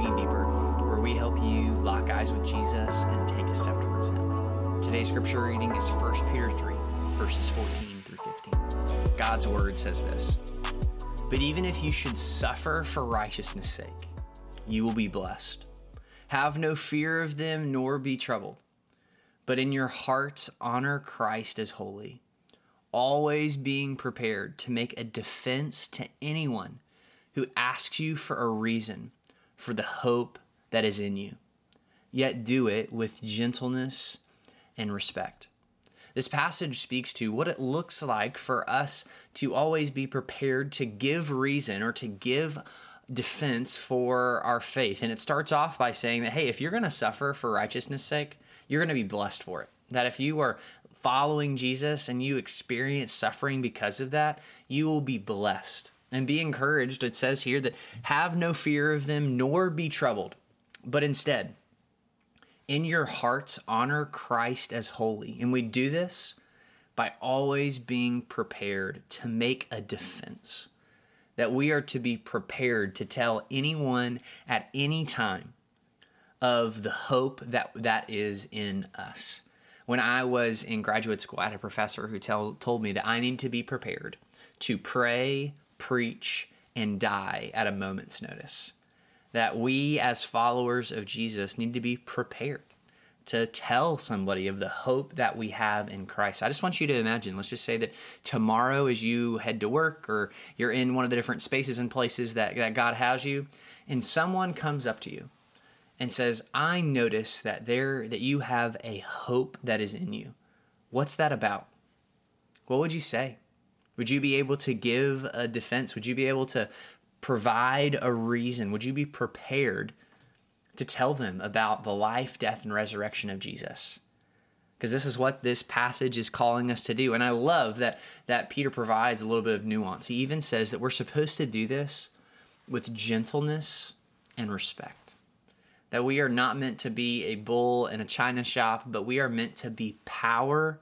Digging Deeper, where we help you lock eyes with Jesus and take a step towards Him. Today's scripture reading is 1 Peter 3, verses 14 through 15. God's word says this But even if you should suffer for righteousness' sake, you will be blessed. Have no fear of them, nor be troubled, but in your hearts honor Christ as holy, always being prepared to make a defense to anyone who asks you for a reason for the hope that is in you, yet do it with gentleness and respect. This passage speaks to what it looks like for us to always be prepared to give reason or to give defense for our faith. And it starts off by saying that, hey, if you're going to suffer for righteousness' sake, you're going to be blessed for it. That if you are following Jesus and you experience suffering because of that, you will be blessed and be encouraged. It says here that have no fear of them, nor be troubled, but instead, in your hearts, honor Christ as holy. And we do this by always being prepared to make a defense. That we are to be prepared to tell anyone at any time of the hope that that is in us. When I was in graduate school, I had a professor who tell, told me that I need to be prepared to pray, preach, and die at a moment's notice. That we, as followers of Jesus, need to be prepared to tell somebody of the hope that we have in Christ. I just want you to imagine, let's just say that tomorrow, as you head to work or you're in one of the different spaces and places that, that God has you, and someone comes up to you and says, I notice that there that you have a hope that is in you. What's that about? What would you say? Would you be able to give a defense? Would you be able to provide a reason? Would you be prepared to tell them about the life, death, and resurrection of Jesus? Because this is what this passage is calling us to do. And I love that, that Peter provides a little bit of nuance. He even says that we're supposed to do this with gentleness and respect. That we are not meant to be a bull in a china shop, but we are meant to be power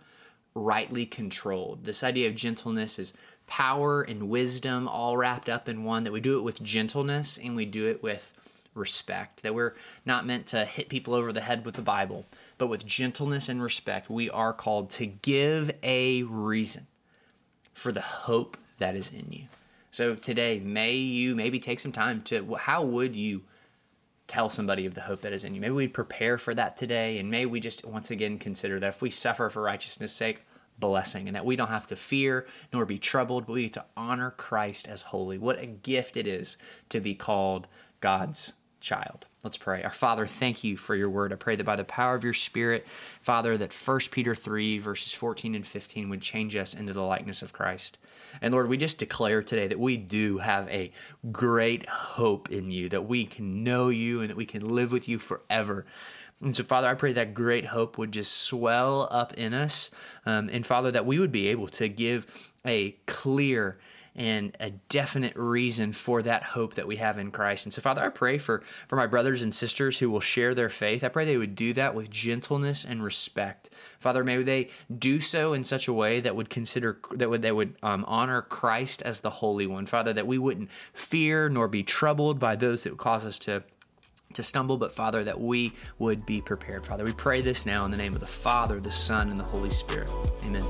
rightly controlled. This idea of gentleness is power and wisdom all wrapped up in one, that we do it with gentleness and we do it with respect. That we're not meant to hit people over the head with the Bible, but with gentleness and respect, we are called to give a reason for the hope that is in you. So today, may you maybe take some time to, how would you? tell somebody of the hope that is in you. Maybe we prepare for that today, and may we just once again consider that if we suffer for righteousness' sake, blessing, and that we don't have to fear nor be troubled, but we get to honor Christ as holy. What a gift it is to be called God's child. Let's pray. Our Father, thank you for your word. I pray that by the power of your Spirit, Father, that 1 Peter 3, verses 14 and 15 would change us into the likeness of Christ. And Lord, we just declare today that we do have a great hope in you, that we can know you and that we can live with you forever. And so, Father, I pray that great hope would just swell up in us. Um, and, Father, that we would be able to give a clear and a definite reason for that hope that we have in Christ. And so, Father, I pray for, for my brothers and sisters who will share their faith. I pray they would do that with gentleness and respect. Father, may they do so in such a way that would consider that would they would um, honor Christ as the Holy One. Father, that we wouldn't fear nor be troubled by those that would cause us to to stumble, but Father, that we would be prepared. Father, we pray this now in the name of the Father, the Son, and the Holy Spirit. Amen.